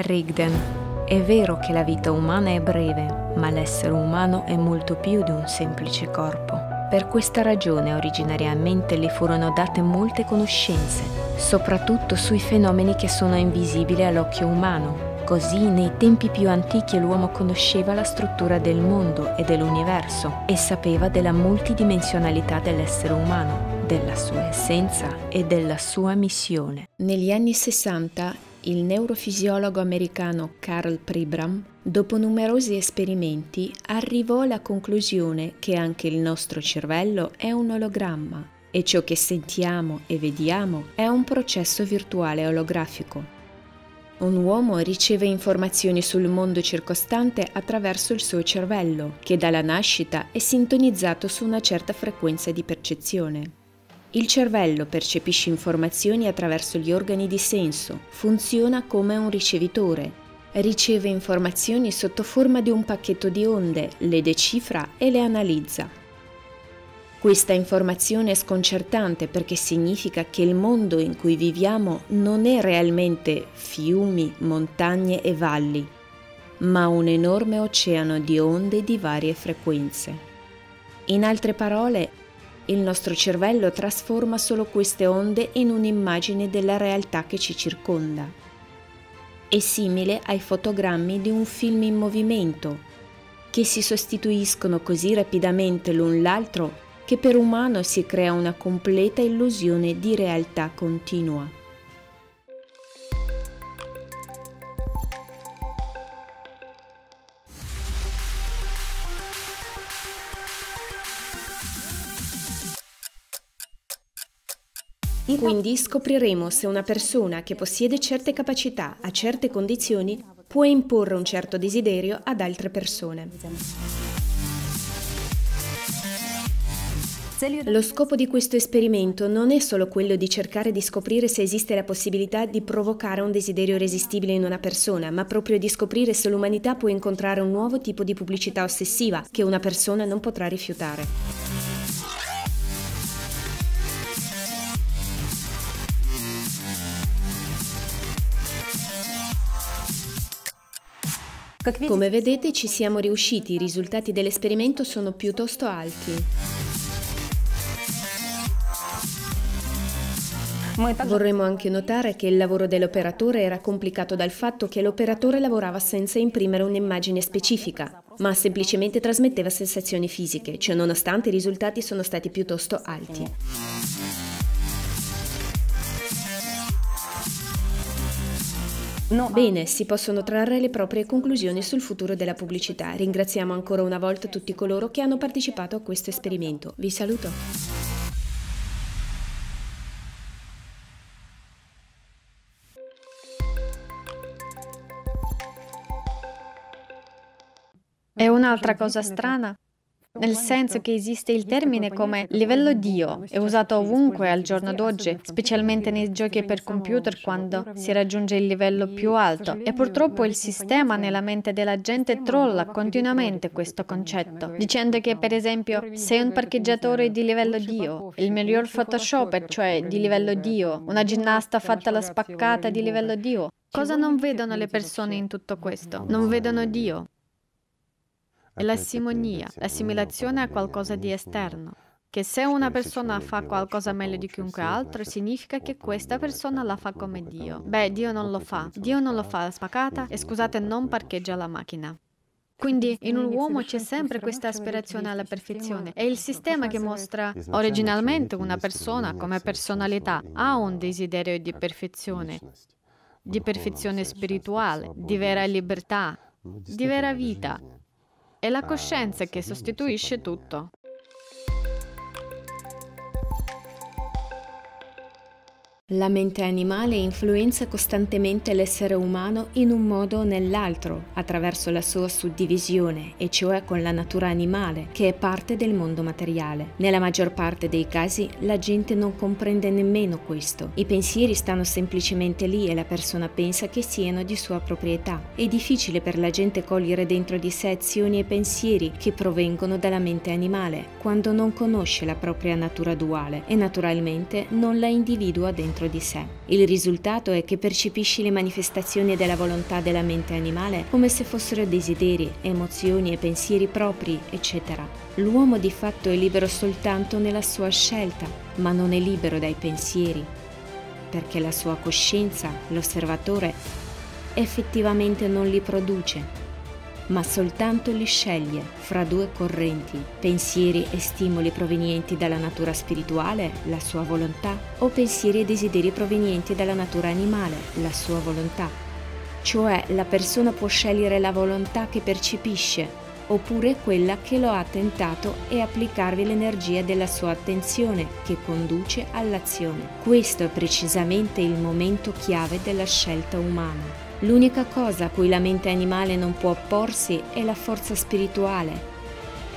Rigden. È vero che la vita umana è breve, ma l'essere umano è molto più di un semplice corpo. Per questa ragione originariamente le furono date molte conoscenze, soprattutto sui fenomeni che sono invisibili all'occhio umano. Così nei tempi più antichi l'uomo conosceva la struttura del mondo e dell'universo e sapeva della multidimensionalità dell'essere umano, della sua essenza e della sua missione. Negli anni 60 il neurofisiologo americano Carl Pribram, dopo numerosi esperimenti, arrivò alla conclusione che anche il nostro cervello è un ologramma e ciò che sentiamo e vediamo è un processo virtuale olografico. Un uomo riceve informazioni sul mondo circostante attraverso il suo cervello, che dalla nascita è sintonizzato su una certa frequenza di percezione. Il cervello percepisce informazioni attraverso gli organi di senso, funziona come un ricevitore. Riceve informazioni sotto forma di un pacchetto di onde, le decifra e le analizza. Questa informazione è sconcertante perché significa che il mondo in cui viviamo non è realmente fiumi, montagne e valli, ma un enorme oceano di onde di varie frequenze. In altre parole, il nostro cervello trasforma solo queste onde in un'immagine della realtà che ci circonda. È simile ai fotogrammi di un film in movimento, che si sostituiscono così rapidamente l'un l'altro che per umano si crea una completa illusione di realtà continua. Quindi scopriremo se una persona che possiede certe capacità a certe condizioni può imporre un certo desiderio ad altre persone. Lo scopo di questo esperimento non è solo quello di cercare di scoprire se esiste la possibilità di provocare un desiderio irresistibile in una persona, ma proprio di scoprire se l'umanità può incontrare un nuovo tipo di pubblicità ossessiva che una persona non potrà rifiutare. Come vedete ci siamo riusciti, i risultati dell'esperimento sono piuttosto alti. Vorremmo anche notare che il lavoro dell'operatore era complicato dal fatto che l'operatore lavorava senza imprimere un'immagine specifica, ma semplicemente trasmetteva sensazioni fisiche, cioè nonostante i risultati sono stati piuttosto alti. No. Bene, si possono trarre le proprie conclusioni sul futuro della pubblicità. Ringraziamo ancora una volta tutti coloro che hanno partecipato a questo esperimento. Vi saluto. E un'altra cosa strana nel senso che esiste il termine come livello Dio, è usato ovunque al giorno d'oggi, specialmente nei giochi per computer quando si raggiunge il livello più alto. E purtroppo il sistema nella mente della gente trolla continuamente questo concetto, dicendo che per esempio sei un parcheggiatore di livello Dio, il miglior Photoshop, cioè di livello Dio, una ginnasta fatta alla spaccata di livello Dio. Cosa non vedono le persone in tutto questo? Non vedono Dio. È la simonia, l'assimilazione a qualcosa di esterno. Che se una persona fa qualcosa meglio di chiunque altro, significa che questa persona la fa come Dio. Beh, Dio non lo fa. Dio non lo fa la spaccata e scusate, non parcheggia la macchina. Quindi in un uomo c'è sempre questa aspirazione alla perfezione. È il sistema che mostra originalmente una persona come personalità ha un desiderio di perfezione, di perfezione spirituale, di vera libertà, di vera vita. È la coscienza che sostituisce tutto. La mente animale influenza costantemente l'essere umano in un modo o nell'altro, attraverso la sua suddivisione, e cioè con la natura animale, che è parte del mondo materiale. Nella maggior parte dei casi la gente non comprende nemmeno questo. I pensieri stanno semplicemente lì e la persona pensa che siano di sua proprietà. È difficile per la gente cogliere dentro di sé azioni e pensieri che provengono dalla mente animale, quando non conosce la propria natura duale e naturalmente non la individua dentro dentro di sé. Il risultato è che percepisci le manifestazioni della volontà della mente animale come se fossero desideri, emozioni e pensieri propri, eccetera. L'uomo di fatto è libero soltanto nella sua scelta, ma non è libero dai pensieri, perché la sua coscienza, l'osservatore, effettivamente non li produce ma soltanto li sceglie fra due correnti, pensieri e stimoli provenienti dalla natura spirituale, la sua volontà, o pensieri e desideri provenienti dalla natura animale, la sua volontà. Cioè la persona può scegliere la volontà che percepisce, oppure quella che lo ha tentato e applicarvi l'energia della sua attenzione che conduce all'azione. Questo è precisamente il momento chiave della scelta umana. L'unica cosa a cui la mente animale non può opporsi è la forza spirituale,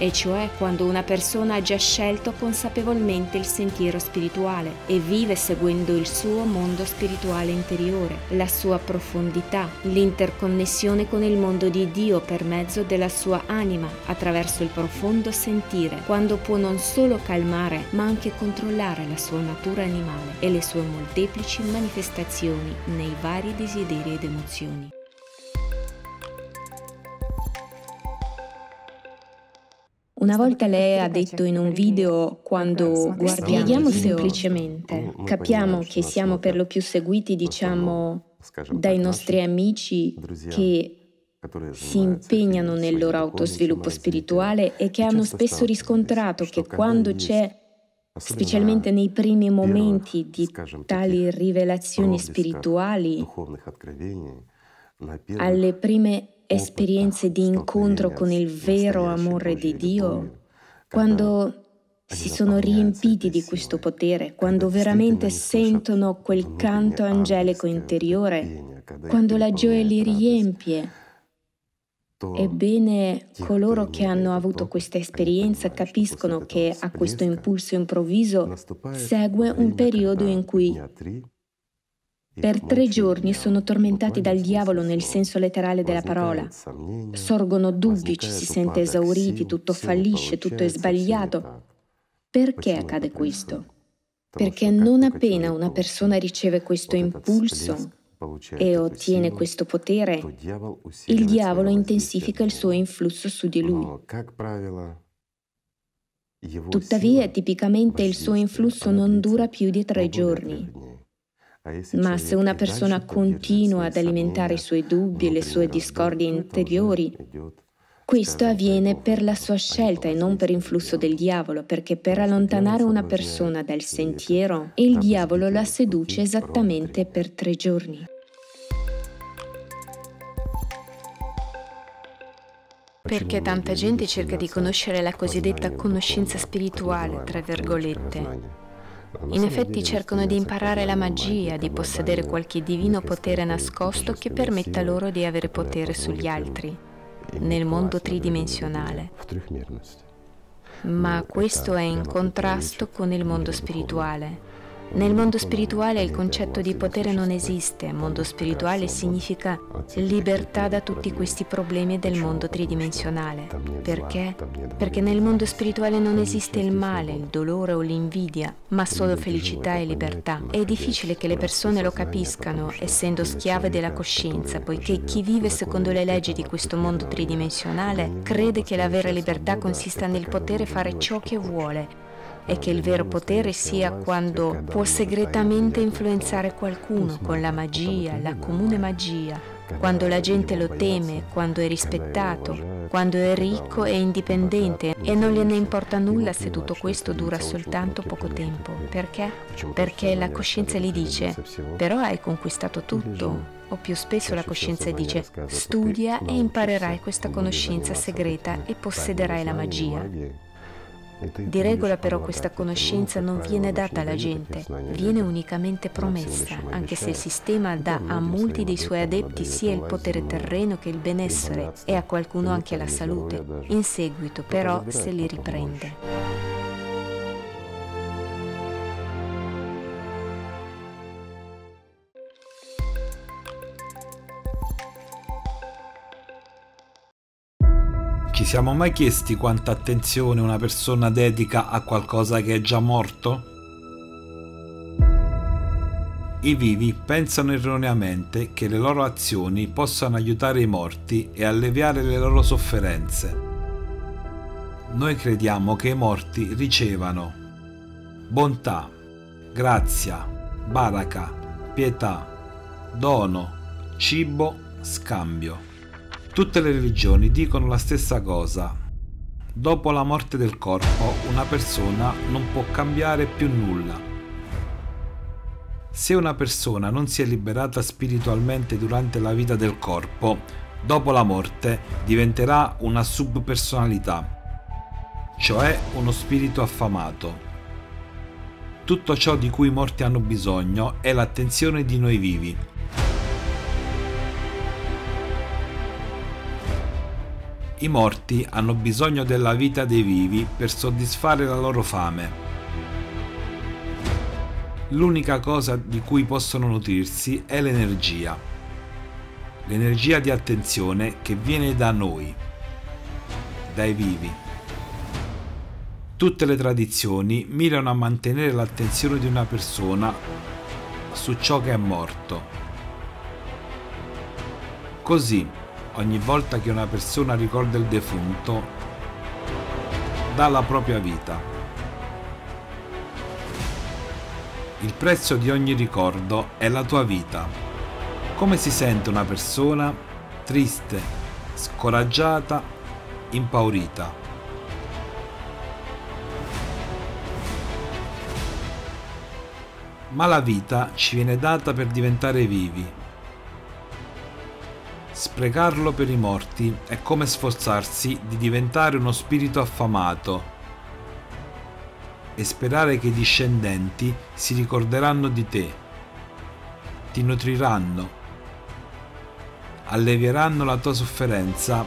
e cioè quando una persona ha già scelto consapevolmente il sentiero spirituale e vive seguendo il suo mondo spirituale interiore, la sua profondità, l'interconnessione con il mondo di Dio per mezzo della sua anima attraverso il profondo sentire, quando può non solo calmare ma anche controllare la sua natura animale e le sue molteplici manifestazioni nei vari desideri ed emozioni. Una volta lei ha detto in un video quando guardiamo semplicemente, capiamo che siamo per lo più seguiti, diciamo, dai nostri amici che si impegnano nel loro autosviluppo spirituale e che hanno spesso riscontrato che quando c'è, specialmente nei primi momenti di tali rivelazioni spirituali, alle prime esperienze di incontro con il vero amore di Dio, quando si sono riempiti di questo potere, quando veramente sentono quel canto angelico interiore, quando la gioia li riempie. Ebbene, coloro che hanno avuto questa esperienza capiscono che a questo impulso improvviso segue un periodo in cui per tre giorni sono tormentati dal diavolo nel senso letterale della parola. Sorgono dubbi, ci si sente esauriti, tutto fallisce, tutto è sbagliato. Perché accade questo? Perché non appena una persona riceve questo impulso e ottiene questo potere, il diavolo intensifica il suo influsso su di lui. Tuttavia, tipicamente il suo influsso non dura più di tre giorni. Ma se una persona continua ad alimentare i suoi dubbi e le sue discordie interiori, questo avviene per la sua scelta e non per influsso del diavolo, perché per allontanare una persona dal sentiero, il diavolo la seduce esattamente per tre giorni. Perché tanta gente cerca di conoscere la cosiddetta conoscenza spirituale, tra virgolette, in effetti cercano di imparare la magia, di possedere qualche divino potere nascosto che permetta loro di avere potere sugli altri, nel mondo tridimensionale. Ma questo è in contrasto con il mondo spirituale. Nel mondo spirituale il concetto di potere non esiste, mondo spirituale significa libertà da tutti questi problemi del mondo tridimensionale. Perché? Perché nel mondo spirituale non esiste il male, il dolore o l'invidia, ma solo felicità e libertà. È difficile che le persone lo capiscano, essendo schiave della coscienza, poiché chi vive secondo le leggi di questo mondo tridimensionale crede che la vera libertà consista nel poter fare ciò che vuole e che il vero potere sia quando può segretamente influenzare qualcuno con la magia, la comune magia, quando la gente lo teme, quando è rispettato, quando è ricco e indipendente e non gliene importa nulla se tutto questo dura soltanto poco tempo. Perché? Perché la coscienza gli dice, però hai conquistato tutto. O più spesso la coscienza dice, studia e imparerai questa conoscenza segreta e possederai la magia. Di regola però questa conoscenza non viene data alla gente, viene unicamente promessa, anche se il sistema dà a molti dei suoi adepti sia il potere terreno che il benessere e a qualcuno anche la salute. In seguito però se li riprende. Siamo mai chiesti quanta attenzione una persona dedica a qualcosa che è già morto? I vivi pensano erroneamente che le loro azioni possano aiutare i morti e alleviare le loro sofferenze. Noi crediamo che i morti ricevano bontà, grazia, baraka, pietà, dono, cibo, scambio. Tutte le religioni dicono la stessa cosa. Dopo la morte del corpo una persona non può cambiare più nulla se una persona non si è liberata spiritualmente durante la vita del corpo, dopo la morte diventerà una subpersonalità, cioè uno spirito affamato. Tutto ciò di cui i morti hanno bisogno è l'attenzione di noi vivi. I morti hanno bisogno della vita dei vivi per soddisfare la loro fame l'unica cosa di cui possono nutrirsi è l'energia. L'energia di attenzione che viene da noi, dai vivi. Tutte le tradizioni mirano a mantenere l'attenzione di una persona su ciò che è morto. Così, ogni volta che una persona ricorda il defunto, dà la propria vita. Il prezzo di ogni ricordo è la tua vita. Come si sente una persona triste, scoraggiata, impaurita? Ma la vita ci viene data per diventare vivi. Sprecarlo per i morti è come sforzarsi di diventare uno spirito affamato e sperare che i discendenti si ricorderanno di te, ti nutriranno, allevieranno la tua sofferenza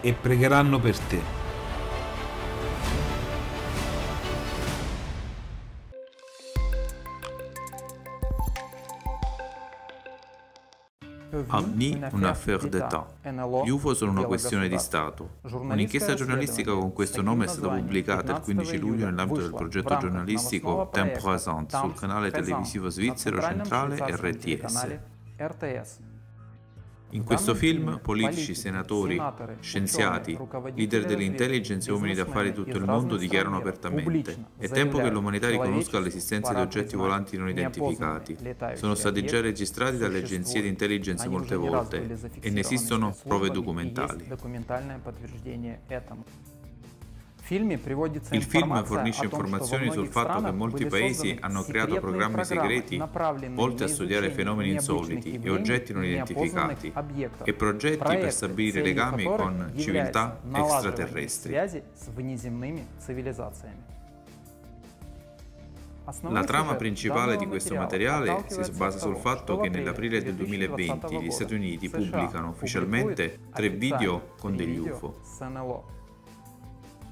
e pregheranno per te. Avni una affaire d'État. Gli UFO sono una questione di Stato. Un'inchiesta giornalistica con questo nome è stata pubblicata il 15 luglio nell'ambito del progetto giornalistico Temps Présent sul canale televisivo svizzero centrale RTS. In questo film politici, senatori, scienziati, leader dell'intelligence e uomini d'affari di tutto il mondo dichiarano apertamente è tempo che l'umanità riconosca l'esistenza di oggetti volanti non identificati. Sono stati già registrati dalle agenzie di intelligence molte volte e ne esistono prove documentali. Il film fornisce informazioni sul fatto che molti paesi hanno creato programmi segreti volti a studiare fenomeni insoliti e oggetti non identificati e progetti per stabilire legami con civiltà extraterrestri. La trama principale di questo materiale si basa sul fatto che nell'aprile del 2020 gli Stati Uniti pubblicano ufficialmente tre video con degli UFO.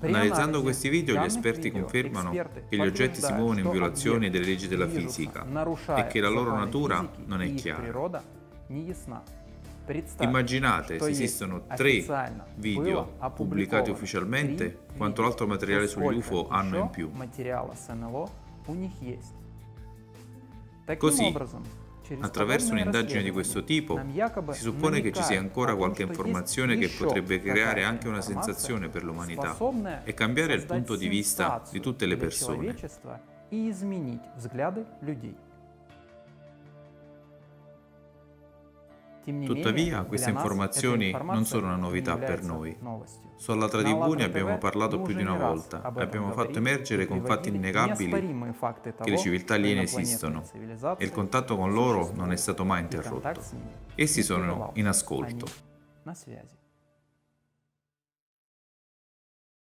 Analizzando questi video gli esperti confermano che gli oggetti si muovono in violazione delle leggi della fisica e che la loro natura non è chiara. Immaginate se esistono tre video pubblicati ufficialmente quanto altro materiale sugli UFO hanno in più. Così, Attraverso un'indagine di questo tipo si suppone che ci sia ancora qualche informazione che potrebbe creare anche una sensazione per l'umanità e cambiare il punto di vista di tutte le persone. Tuttavia, queste informazioni non sono una novità per noi. Su Allatra TV ne abbiamo parlato più di una volta e abbiamo fatto emergere con fatti innegabili che le civiltà aliene esistono e il contatto con loro non è stato mai interrotto. Essi sono in ascolto.